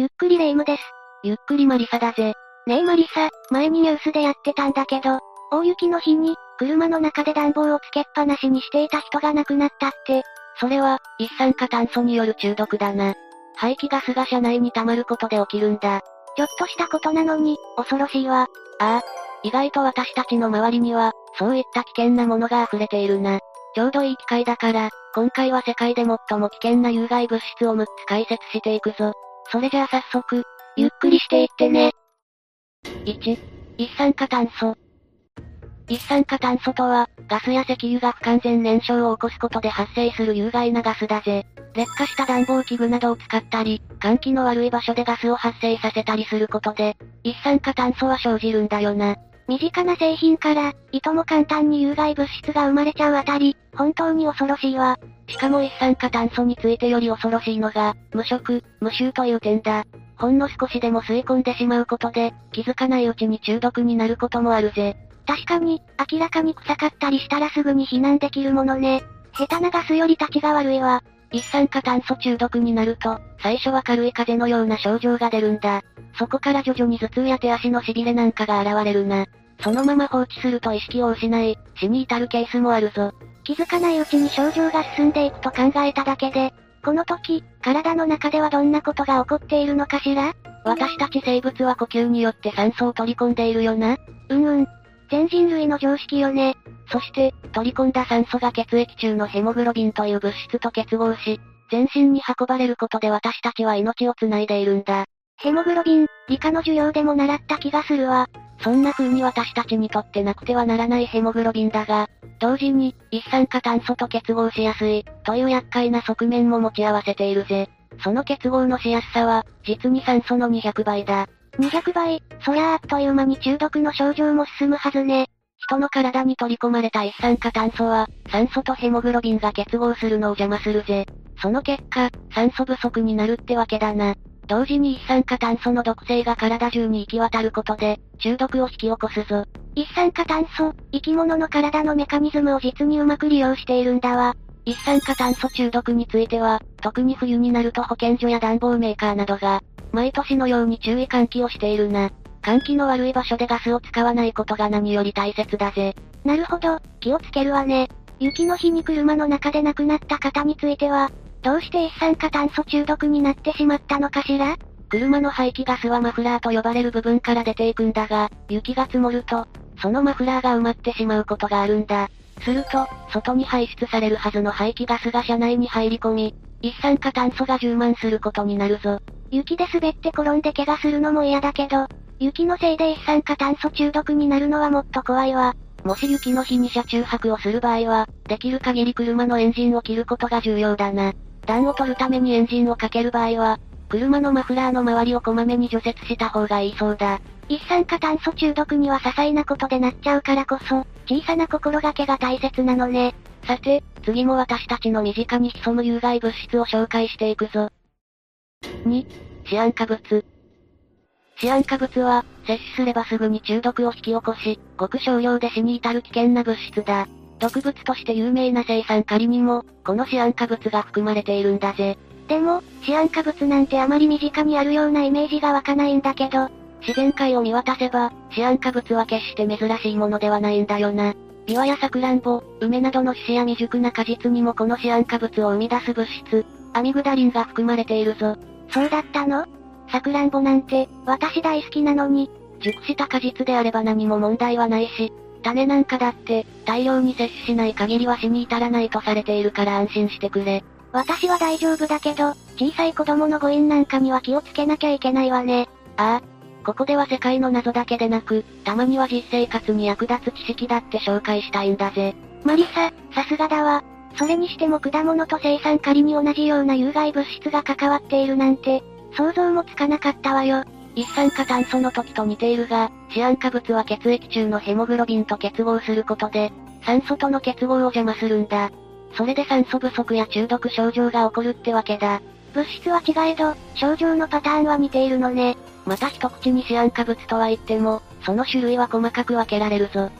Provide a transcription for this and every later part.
ゆっくりレ夢ムです。ゆっくりマリサだぜ。ねえマリサ、前にニュースでやってたんだけど、大雪の日に、車の中で暖房をつけっぱなしにしていた人が亡くなったって。それは、一酸化炭素による中毒だな。排気ガスが車内に溜まることで起きるんだ。ちょっとしたことなのに、恐ろしいわ。ああ。意外と私たちの周りには、そういった危険なものが溢れているな。ちょうどいい機会だから、今回は世界で最も危険な有害物質を6つ解説していくぞ。それじゃあ早速、ゆっくりしていってね。1、一酸化炭素。一酸化炭素とは、ガスや石油が不完全燃焼を起こすことで発生する有害なガスだぜ。劣化した暖房器具などを使ったり、換気の悪い場所でガスを発生させたりすることで、一酸化炭素は生じるんだよな。身近な製品から、いとも簡単に有害物質が生まれちゃうあたり、本当に恐ろしいわ。しかも一酸化炭素についてより恐ろしいのが、無色、無臭という点だ。ほんの少しでも吸い込んでしまうことで、気づかないうちに中毒になることもあるぜ。確かに、明らかに臭かったりしたらすぐに避難できるものね。下手なガスより立ちが悪いわ。一酸化炭素中毒になると、最初は軽い風邪のような症状が出るんだ。そこから徐々に頭痛や手足の痺れなんかが現れるな。そのまま放置すると意識を失い、死に至るケースもあるぞ。気づかないうちに症状が進んでいくと考えただけで、この時、体の中ではどんなことが起こっているのかしら？私たち生物は呼吸によって酸素を取り込んでいるよな？うんうん。全人類の常識よね。そして、取り込んだ酸素が血液中のヘモグロビンという物質と結合し、全身に運ばれることで私たちは命を繋いでいるんだ。ヘモグロビン、理科の授業でも習った気がするわ。そんな風に私たちにとってなくてはならないヘモグロビンだが、同時に、一酸化炭素と結合しやすい、という厄介な側面も持ち合わせているぜ。その結合のしやすさは、実に酸素の200倍だ。200倍、そりゃあっという間に中毒の症状も進むはずね。人の体に取り込まれた一酸化炭素は、酸素とヘモグロビンが結合するのを邪魔するぜ。その結果、酸素不足になるってわけだな。同時に一酸化炭素の毒性が体中に行き渡ることで、中毒を引き起こすぞ。一酸化炭素、生き物の体のメカニズムを実にうまく利用しているんだわ。一酸化炭素中毒については、特に冬になると保健所や暖房メーカーなどが、毎年のように注意喚起をしているな。換気の悪い場所でガスを使わないことが何より大切だぜ。なるほど、気をつけるわね。雪の日に車の中で亡くなった方については、どうして一酸化炭素中毒になってしまったのかしら？車の排気ガスはマフラーと呼ばれる部分から出ていくんだが、雪が積もると、そのマフラーが埋まってしまうことがあるんだ。すると、外に排出されるはずの排気ガスが車内に入り込み、一酸化炭素が充満することになるぞ。雪で滑って転んで怪我するのも嫌だけど、雪のせいで一酸化炭素中毒になるのはもっと怖いわ。もし雪の日に車中泊をする場合は、できる限り車のエンジンを切ることが重要だな。暖を取るためにエンジンをかける場合は、車のマフラーの周りをこまめに除雪した方がいいそうだ。一酸化炭素中毒には些細なことでなっちゃうからこそ、小さな心がけが大切なのね。さて、次も私たちの身近に潜む有害物質を紹介していくぞ。2、シアン化物。シアン化物は、摂取すればすぐに中毒を引き起こし、ごく少量で死に至る危険な物質だ。毒物として有名な生酸カリにも、このシアン化物が含まれているんだぜ。でも、シアン化物なんてあまり身近にあるようなイメージが湧かないんだけど、自然界を見渡せば、シアン化物は決して珍しいものではないんだよな。ビワやサクランボ、梅などの種子や未熟な果実にもこのシアン化物を生み出す物質、アミグダリンが含まれているぞ。そうだったの？サクランボなんて、私大好きなのに。熟した果実であれば何も問題はないし、種なんかだって、大量に摂取しない限りは死に至らないとされているから安心してくれ。私は大丈夫だけど、小さい子供の誤飲なんかには気をつけなきゃいけないわね。ああ。ここでは世界の謎だけでなく、たまには実生活に役立つ知識だって紹介したいんだぜ。マリサ、さすがだわ。それにしても果物と生産仮に同じような有害物質が関わっているなんて、想像もつかなかったわよ。一酸化炭素の時と似ているが、シアン化物は血液中のヘモグロビンと結合することで、酸素との結合を邪魔するんだ。それで酸素不足や中毒症状が起こるってわけだ。物質は違えど、症状のパターンは似ているのね。また一口にシアン化物とは言っても、その種類は細かく分けられるぞ。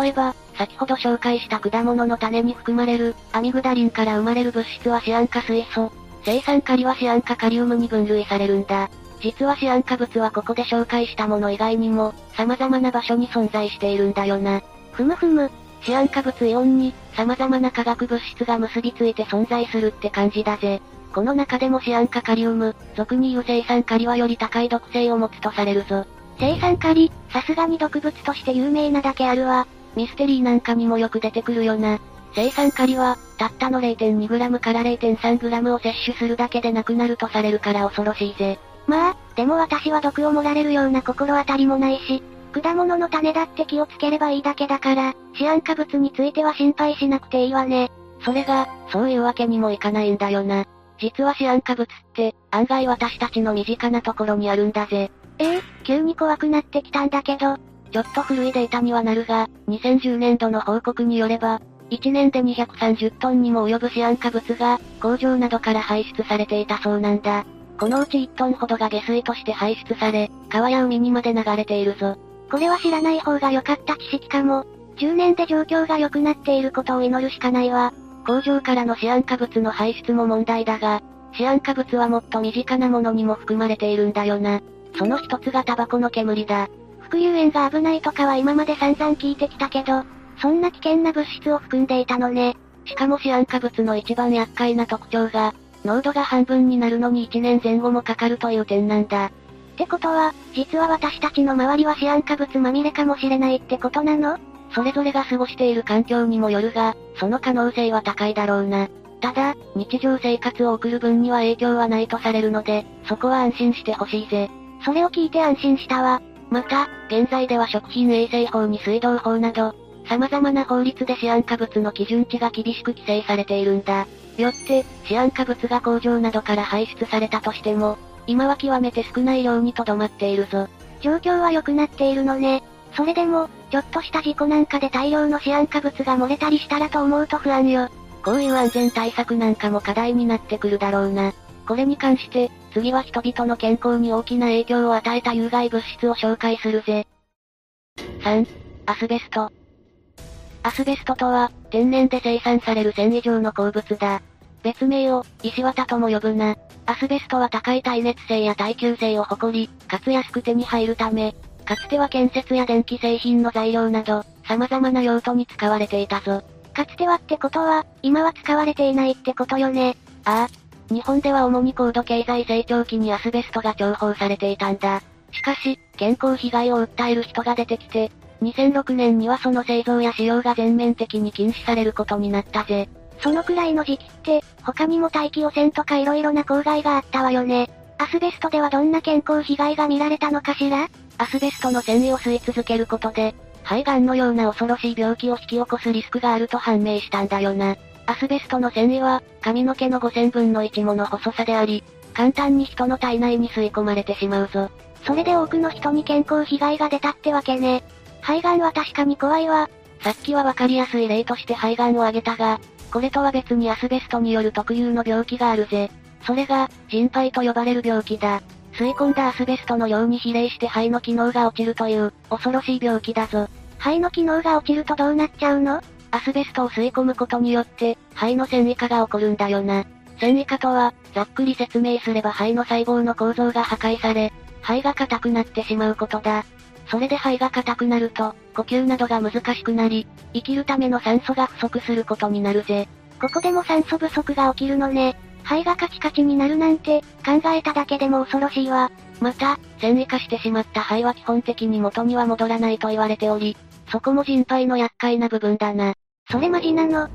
例えば、先ほど紹介した果物の種に含まれる、アミグダリンから生まれる物質はシアン化水素。生酸カリはシアン化カリウムに分類されるんだ。実はシアン化物はここで紹介したもの以外にも、様々な場所に存在しているんだよな。ふむふむ。シアン化物イオンに、様々な化学物質が結びついて存在するって感じだぜ。この中でもシアン化カリウム、俗に言う生酸カリはより高い毒性を持つとされるぞ。生酸カリ、さすがに毒物として有名なだけあるわ。ミステリーなんかにもよく出てくるよな。生酸カリは、たったの 0.2g から 0.3g を摂取するだけでなくなるとされるから恐ろしいぜ。まあ、でも私は毒を盛られるような心当たりもないし、果物の種だって気をつければいいだけだから、シアン化物については心配しなくていいわね。それが、そういうわけにもいかないんだよな。実はシアン化物って、案外私たちの身近なところにあるんだぜ。ええー、急に怖くなってきたんだけど。ちょっと古いデータにはなるが、2010年度の報告によれば、1年で230トンにも及ぶシアン化物が、工場などから排出されていたそうなんだ。このうち1トンほどが下水として排出され、川や海にまで流れているぞ。これは知らない方が良かった知識かも。10年で状況が良くなっていることを祈るしかないわ。工場からのシアン化物の排出も問題だが、シアン化物はもっと身近なものにも含まれているんだよな。その一つがタバコの煙だ。副流煙が危ないとかは今まで散々聞いてきたけど、そんな危険な物質を含んでいたのね。しかもシアン化物の一番厄介な特徴が、濃度が半分になるのに1年前後もかかるという点なんだ。ってことは、実は私たちの周りはシアン化物まみれかもしれないってことなの？それぞれが過ごしている環境にもよるが、その可能性は高いだろうな。ただ、日常生活を送る分には影響はないとされるので、そこは安心してほしいぜ。それを聞いて安心したわ。また、現在では食品衛生法に水道法など、様々な法律でシアン化物の基準値が厳しく規制されているんだ。よって、シアン化物が工場などから排出されたとしても、今は極めて少ない量にとどまっているぞ。状況は良くなっているのね。それでも、ちょっとした事故なんかで大量のシアン化物が漏れたりしたらと思うと不安よ。こういう安全対策なんかも課題になってくるだろうな。これに関して、次は人々の健康に大きな影響を与えた有害物質を紹介するぜ。3. アスベスト。アスベストとは、天然で生産される繊維状の鉱物だ。別名を、石綿とも呼ぶな。アスベストは高い耐熱性や耐久性を誇り、かつ安く手に入るため、かつては建設や電気製品の材料など、様々な用途に使われていたぞ。かつてはってことは、今は使われていないってことよね。ああ。日本では主に高度経済成長期にアスベストが重宝されていたんだ。しかし、健康被害を訴える人が出てきて、2006年にはその製造や使用が全面的に禁止されることになったぜ。そのくらいの時期って、他にも大気汚染とか色々な公害があったわよね。アスベストではどんな健康被害が見られたのかしら？アスベストの繊維を吸い続けることで、肺がんのような恐ろしい病気を引き起こすリスクがあると判明したんだよな。アスベストの繊維は、髪の毛の5000分の1もの細さであり、簡単に人の体内に吸い込まれてしまうぞ。それで多くの人に健康被害が出たってわけね。肺がんは確かに怖いわ。さっきはわかりやすい例として肺がんを挙げたが、これとは別にアスベストによる特有の病気があるぜ。それが、人肺と呼ばれる病気だ。吸い込んだアスベストのように比例して肺の機能が落ちるという、恐ろしい病気だぞ。肺の機能が落ちるとどうなっちゃうの？アスベストを吸い込むことによって、肺の繊維化が起こるんだよな。繊維化とは、ざっくり説明すれば肺の細胞の構造が破壊され、肺が硬くなってしまうことだ。それで肺が硬くなると、呼吸などが難しくなり、生きるための酸素が不足することになるぜ。ここでも酸素不足が起きるのね。肺がカチカチになるなんて、考えただけでも恐ろしいわ。また、繊維化してしまった肺は基本的に元には戻らないと言われており、そこも人肺の厄介な部分だな。それマジなの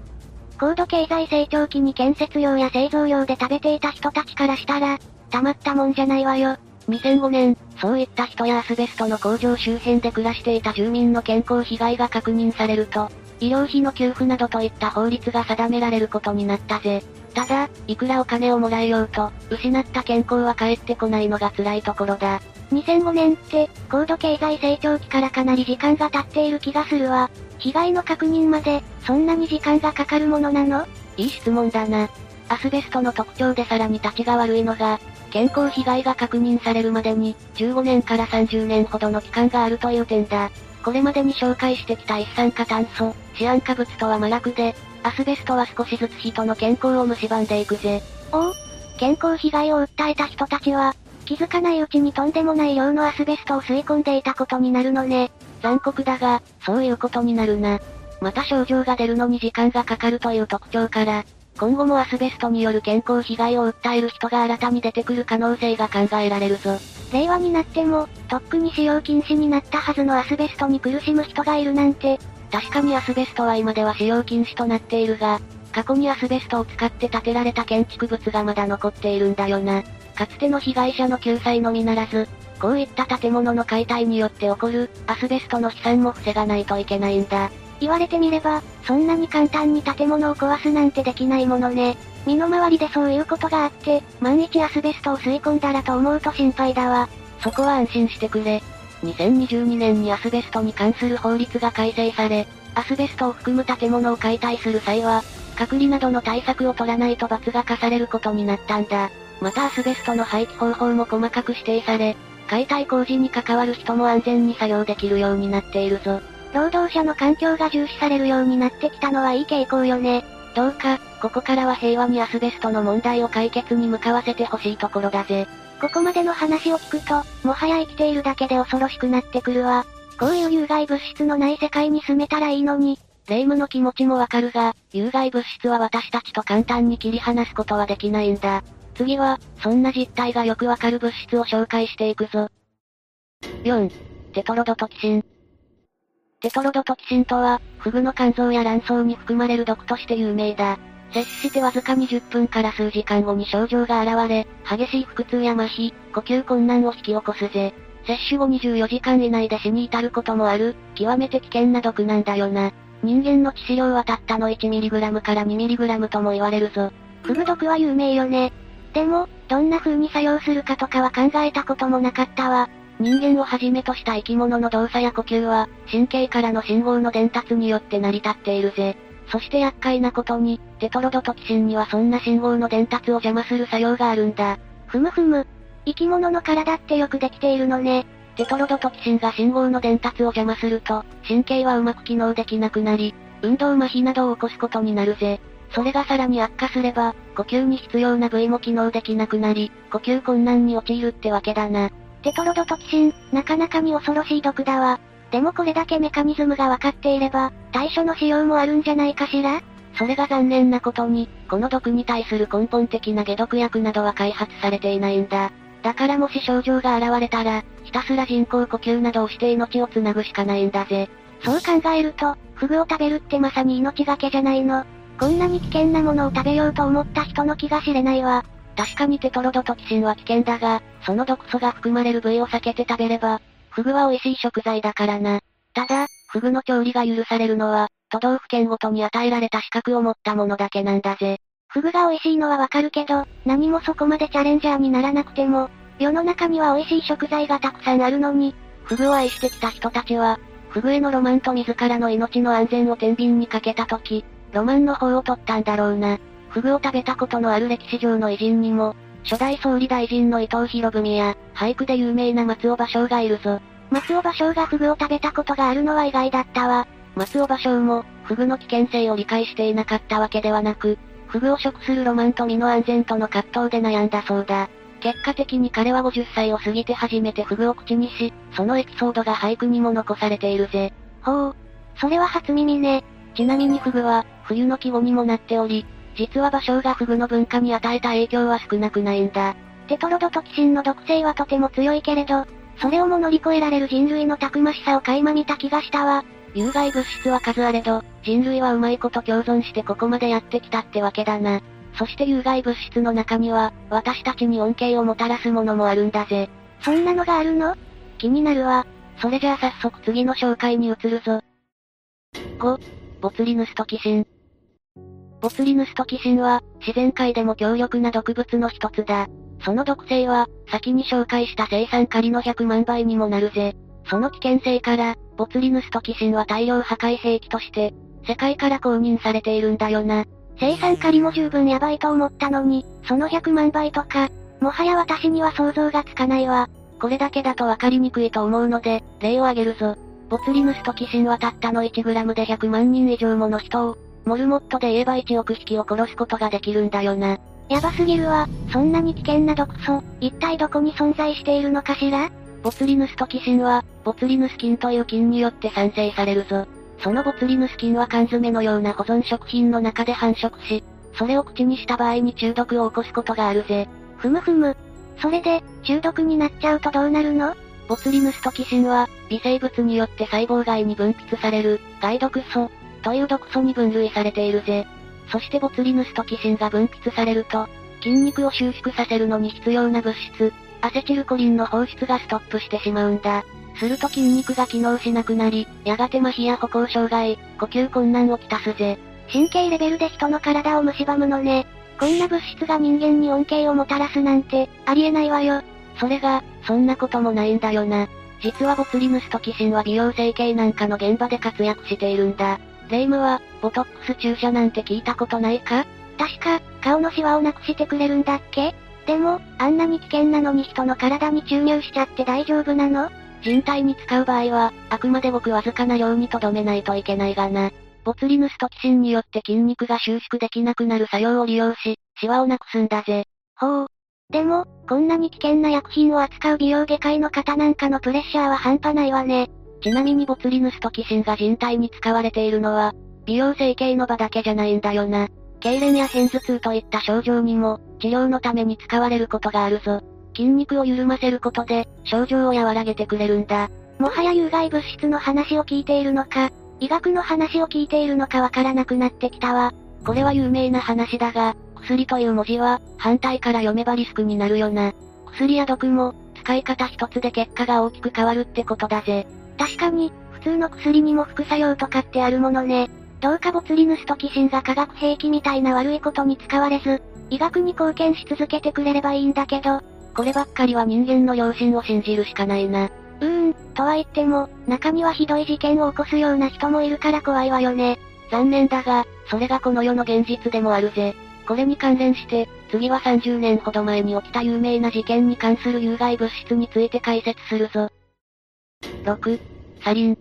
高度経済成長期に建設用や製造用で食べていた人たちからしたら、たまったもんじゃないわよ。2005年、そういった人やアスベストの工場周辺で暮らしていた住民の健康被害が確認されると、医療費の給付などといった法律が定められることになったぜ。ただ、いくらお金をもらえようと、失った健康は返ってこないのが辛いところだ。2005年って、高度経済成長期からかなり時間が経っている気がするわ。被害の確認まで、そんなに時間がかかるものなの？いい質問だな。アスベストの特徴でさらに立ちが悪いのが、健康被害が確認されるまでに、15年から30年ほどの期間があるという点だ。これまでに紹介してきた一酸化炭素、シアン化物とは真逆で、アスベストは少しずつ人の健康を蝕んでいくぜ。おお健康被害を訴えた人たちは、危気づかないうちにとんでもない量のアスベストを吸い込んでいたことになるのね。残酷だが、そういうことになるな。また症状が出るのに時間がかかるという特徴から、今後もアスベストによる健康被害を訴える人が新たに出てくる可能性が考えられるぞ。令和になっても、とっくに使用禁止になったはずのアスベストに苦しむ人がいるなんて。確かにアスベストは今では使用禁止となっているが、過去にアスベストを使って建てられた建築物がまだ残っているんだよな。かつての被害者の救済のみならず、こういった建物の解体によって起こる、アスベストの飛散も防がないといけないんだ。言われてみれば、そんなに簡単に建物を壊すなんてできないものね。身の回りでそういうことがあって、万一アスベストを吸い込んだらと思うと心配だわ。そこは安心してくれ。2022年にアスベストに関する法律が改正され、アスベストを含む建物を解体する際は、隔離などの対策を取らないと罰が課されることになったんだ。またアスベストの廃棄方法も細かく指定され、解体工事に関わる人も安全に作業できるようになっているぞ。労働者の環境が重視されるようになってきたのはいい傾向よね。どうか、ここからは平和にアスベストの問題を解決に向かわせてほしいところだぜ。ここまでの話を聞くと、もはや生きているだけで恐ろしくなってくるわ。こういう有害物質のない世界に住めたらいいのに。霊夢の気持ちもわかるが、有害物質は私たちと簡単に切り離すことはできないんだ。次は、そんな実態がよくわかる物質を紹介していくぞ。4. テトロドトキシン。テトロドトキシンとは、フグの肝臓や卵巣に含まれる毒として有名だ。摂取してわずか20分から数時間後に症状が現れ、激しい腹痛や麻痺、呼吸困難を引き起こすぜ。摂取後24時間以内で死に至ることもある、極めて危険な毒なんだよな。人間の致死量はたったの 1mg から 2mg とも言われるぞ。フグ毒は有名よね。でも、どんな風に作用するかとかは考えたこともなかったわ。人間をはじめとした生き物の動作や呼吸は、神経からの信号の伝達によって成り立っているぜ。そして厄介なことに、テトロドトキシンにはそんな信号の伝達を邪魔する作用があるんだ。ふむふむ。生き物の体ってよくできているのね。テトロドトキシンが信号の伝達を邪魔すると、神経はうまく機能できなくなり、運動麻痺などを起こすことになるぜ。それがさらに悪化すれば、呼吸に必要な部位も機能できなくなり、呼吸困難に陥るってわけだな。テトロドトキシン、なかなかに恐ろしい毒だわ。でもこれだけメカニズムが分かっていれば、対処の使用もあるんじゃないかしら？それが残念なことに、この毒に対する根本的な解毒薬などは開発されていないんだ。だからもし症状が現れたら、ひたすら人工呼吸などをして命をつなぐしかないんだぜ。そう考えると、フグを食べるってまさに命がけじゃないの。こんなに危険なものを食べようと思った人の気が知れないわ。確かにテトロドトキシンは危険だが、その毒素が含まれる部位を避けて食べれば、フグは美味しい食材だからな。ただ、フグの調理が許されるのは、都道府県ごとに与えられた資格を持ったものだけなんだぜ。フグが美味しいのはわかるけど、何もそこまでチャレンジャーにならなくても、世の中には美味しい食材がたくさんあるのに、フグを愛してきた人たちは、フグへのロマンと自らの命の安全を天秤にかけた時、ロマンの方を取ったんだろうな。フグを食べたことのある歴史上の偉人にも、初代総理大臣の伊藤博文や、俳句で有名な松尾芭蕉がいるぞ。松尾芭蕉がフグを食べたことがあるのは意外だったわ。松尾芭蕉も、フグの危険性を理解していなかったわけではなく、フグを食するロマンと身の安全との葛藤で悩んだそうだ。結果的に彼は50歳を過ぎて初めてフグを口にし、そのエピソードが俳句にも残されているぜ。ほう。それは初耳ね。ちなみにフグは、冬の季語にもなっており、実は芭蕉がフグの文化に与えた影響は少なくないんだ。テトロドトキシンの毒性はとても強いけれど、それをも乗り越えられる人類のたくましさを垣間見た気がしたわ。有害物質は数あれど、人類はうまいこと共存してここまでやってきたってわけだな。そして有害物質の中には、私たちに恩恵をもたらすものもあるんだぜ。そんなのがあるの？気になるわ。それじゃあ早速次の紹介に移るぞ。5、ボツリヌストキシン。ボツリヌストキシンは、自然界でも強力な毒物の一つだ。その毒性は、先に紹介した生産仮の100万倍にもなるぜ。その危険性から、ボツリヌストキシンは大量破壊兵器として、世界から公認されているんだよな。生産仮も十分やばいと思ったのに、その100万倍とか、もはや私には想像がつかないわ。これだけだとわかりにくいと思うので、例を挙げるぞ。ボツリヌストキシンはたったの 1g で100万人以上もの人を、モルモットで言えば1億匹を殺すことができるんだよな。やばすぎるわ、そんなに危険な毒素、一体どこに存在しているのかしら？ボツリヌストキシンは、ボツリヌス菌という菌によって産生されるぞ。そのボツリヌス菌は缶詰のような保存食品の中で繁殖し、それを口にした場合に中毒を起こすことがあるぜ。ふむふむ。それで、中毒になっちゃうとどうなるの？ボツリヌストキシンは、微生物によって細胞外に分泌される、害毒素、という毒素に分類されているぜ。そしてボツリヌストキシンが分泌されると、筋肉を収縮させるのに必要な物質、アセチルコリンの放出がストップしてしまうんだ。すると筋肉が機能しなくなり、やがて麻痺や歩行障害、呼吸困難をきたすぜ。神経レベルで人の体を蝕むのね。こんな物質が人間に恩恵をもたらすなんて、ありえないわよ。それが、そんなこともないんだよな。実はボツリヌストキシンは美容整形なんかの現場で活躍しているんだ。霊夢は、ボトックス注射なんて聞いたことないか？確か、顔のシワをなくしてくれるんだっけ？でも、あんなに危険なのに人の体に注入しちゃって大丈夫なの？人体に使う場合は、あくまでごくわずかな量に留めないといけないがな。ボツリヌストキシンによって筋肉が収縮できなくなる作用を利用し、シワをなくすんだぜ。ほう。でも、こんなに危険な薬品を扱う美容外科医の方なんかのプレッシャーは半端ないわね。ちなみにボツリヌストキシンが人体に使われているのは、美容整形の場だけじゃないんだよな。痙攣や片頭痛といった症状にも、治療のために使われることがあるぞ。筋肉を緩ませることで、症状を和らげてくれるんだ。もはや有害物質の話を聞いているのか、医学の話を聞いているのかわからなくなってきたわ。これは有名な話だが、薬という文字は、反対から読めばリスクになるよな。薬や毒も、使い方一つで結果が大きく変わるってことだぜ。確かに、普通の薬にも副作用とかってあるものね。どうかボツリヌストキシンが化学兵器みたいな悪いことに使われず、医学に貢献し続けてくれればいいんだけど、こればっかりは人間の良心を信じるしかないな。うーん、とは言っても、中にはひどい事件を起こすような人もいるから怖いわよね。残念だが、それがこの世の現実でもあるぜ。これに関連して、次は30年ほど前に起きた有名な事件に関する有害物質について解説するぞ。6、サリン。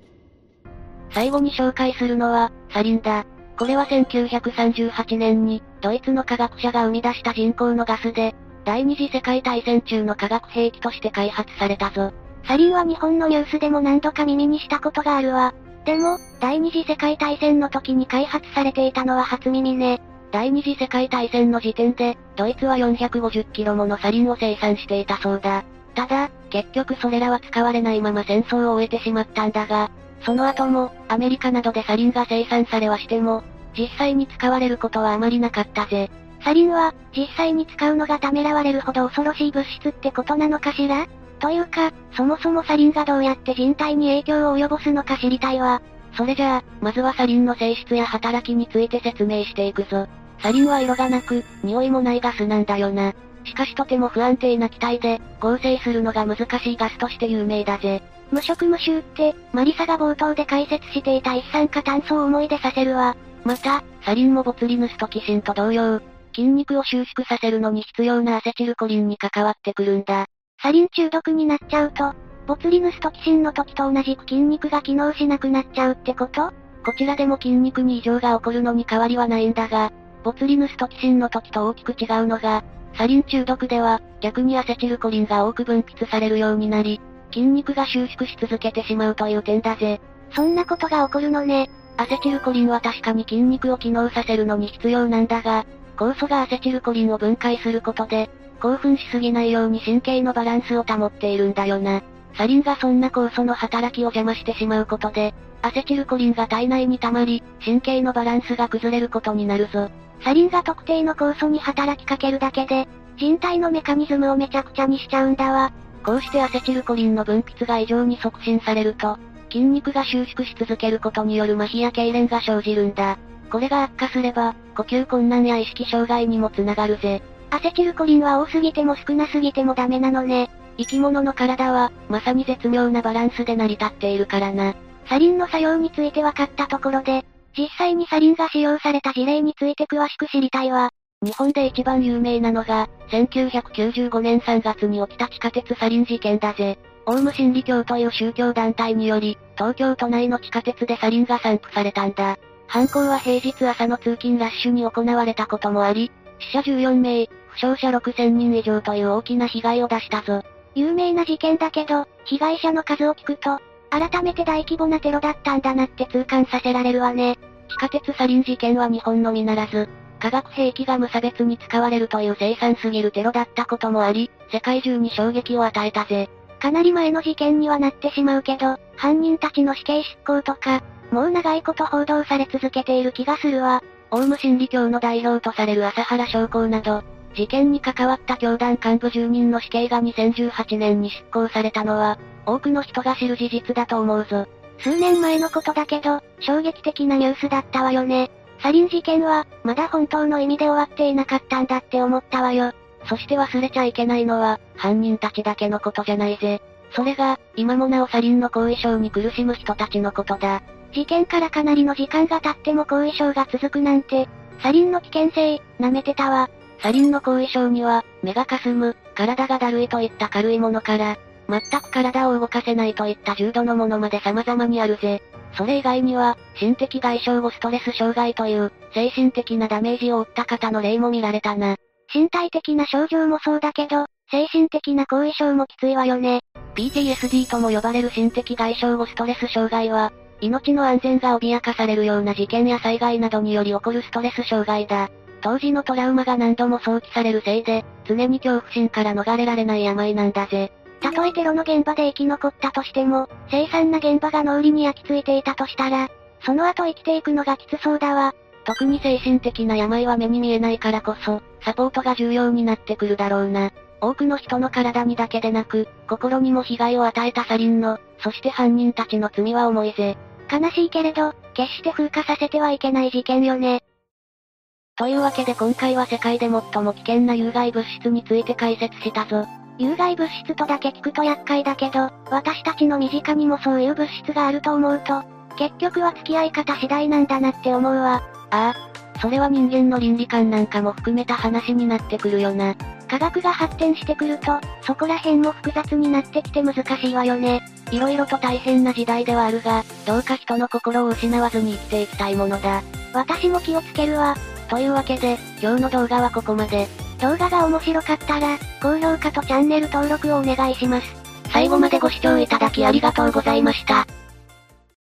最後に紹介するのは、サリンだ。これは1938年に、ドイツの科学者が生み出した人工のガスで、第二次世界大戦中の化学兵器として開発されたぞ。サリンは日本のニュースでも何度か耳にしたことがあるわ。でも、第二次世界大戦の時に開発されていたのは初耳ね。第二次世界大戦の時点で、ドイツは450キロものサリンを生産していたそうだ。ただ、結局それらは使われないまま戦争を終えてしまったんだが、その後も、アメリカなどでサリンが生産されはしても、実際に使われることはあまりなかったぜ。サリンは、実際に使うのがためらわれるほど恐ろしい物質ってことなのかしら？というか、そもそもサリンがどうやって人体に影響を及ぼすのか知りたいわ。それじゃあ、まずはサリンの性質や働きについて説明していくぞ。サリンは色がなく、匂いもないガスなんだよな。しかしとても不安定な気体で、合成するのが難しいガスとして有名だぜ。無色無臭って、マリサが冒頭で解説していた一酸化炭素を思い出させるわ。また、サリンもボツリヌストキシンと同様、筋肉を収縮させるのに必要なアセチルコリンに関わってくるんだ。サリン中毒になっちゃうと、ボツリヌストキシンの時と同じく筋肉が機能しなくなっちゃうってこと？こちらでも筋肉に異常が起こるのに変わりはないんだが、ボツリヌストキシンの時と大きく違うのが、サリン中毒では、逆にアセチルコリンが多く分泌されるようになり、筋肉が収縮し続けてしまうという点だぜ。そんなことが起こるのね。アセチルコリンは確かに筋肉を機能させるのに必要なんだが、酵素がアセチルコリンを分解することで、興奮しすぎないように神経のバランスを保っているんだよな。サリンがそんな酵素の働きを邪魔してしまうことで、アセチルコリンが体内に溜まり、神経のバランスが崩れることになるぞ。サリンが特定の酵素に働きかけるだけで、人体のメカニズムをめちゃくちゃにしちゃうんだわ。こうしてアセチルコリンの分泌が異常に促進されると、筋肉が収縮し続けることによる麻痺や痙攣が生じるんだ。これが悪化すれば、呼吸困難や意識障害にもつながるぜ。アセチルコリンは多すぎても少なすぎてもダメなのね。生き物の体は、まさに絶妙なバランスで成り立っているからな。サリンの作用について分かったところで、実際にサリンが使用された事例について詳しく知りたいわ。日本で一番有名なのが、1995年3月に起きた地下鉄サリン事件だぜ。オウム真理教という宗教団体により、東京都内の地下鉄でサリンが散布されたんだ。犯行は平日朝の通勤ラッシュに行われたこともあり、死者14名、負傷者6000人以上という大きな被害を出したぞ。有名な事件だけど、被害者の数を聞くと、改めて大規模なテロだったんだなって痛感させられるわね。地下鉄サリン事件は日本のみならず、化学兵器が無差別に使われるという凄惨すぎるテロだったこともあり、世界中に衝撃を与えたぜ。かなり前の事件にはなってしまうけど、犯人たちの死刑執行とか、もう長いこと報道され続けている気がするわ。オウム真理教の代表とされる朝原将校など、事件に関わった教団幹部10人の死刑が2018年に執行されたのは、多くの人が知る事実だと思うぞ。数年前のことだけど、衝撃的なニュースだったわよね。サリン事件は、まだ本当の意味で終わっていなかったんだって思ったわよ。そして忘れちゃいけないのは、犯人たちだけのことじゃないぜ。それが、今もなおサリンの後遺症に苦しむ人たちのことだ。事件からかなりの時間が経っても後遺症が続くなんて、サリンの危険性、舐めてたわ。サリンの後遺症には、目が霞む、体がだるいといった軽いものから、全く体を動かせないといった重度のものまで様々にあるぜ。それ以外には、心的外傷後ストレス障害という、精神的なダメージを負った方の例も見られたな。身体的な症状もそうだけど、精神的な後遺症もきついわよね。PTSD とも呼ばれる心的外傷後ストレス障害は、命の安全が脅かされるような事件や災害などにより起こるストレス障害だ。当時のトラウマが何度も想起されるせいで、常に恐怖心から逃れられない病なんだぜ。たとえテロの現場で生き残ったとしても、凄惨な現場が脳裏に焼き付いていたとしたら、その後生きていくのがきつそうだわ。特に精神的な病は目に見えないからこそ、サポートが重要になってくるだろうな。多くの人の体にだけでなく、心にも被害を与えたサリンの、そして犯人たちの罪は重いぜ。悲しいけれど、決して風化させてはいけない事件よね。というわけで今回は世界で最も危険な有害物質について解説したぞ。有害物質とだけ聞くと厄介だけど、私たちの身近にもそういう物質があると思うと、結局は付き合い方次第なんだなって思うわ。ああ、それは人間の倫理観なんかも含めた話になってくるよな。科学が発展してくると、そこら辺も複雑になってきて難しいわよね。色々と大変な時代ではあるが、どうか人の心を失わずに生きていきたいものだ。私も気をつけるわ。というわけで、今日の動画はここまで。動画が面白かったら、高評価とチャンネル登録をお願いします。最後までご視聴いただきありがとうございました。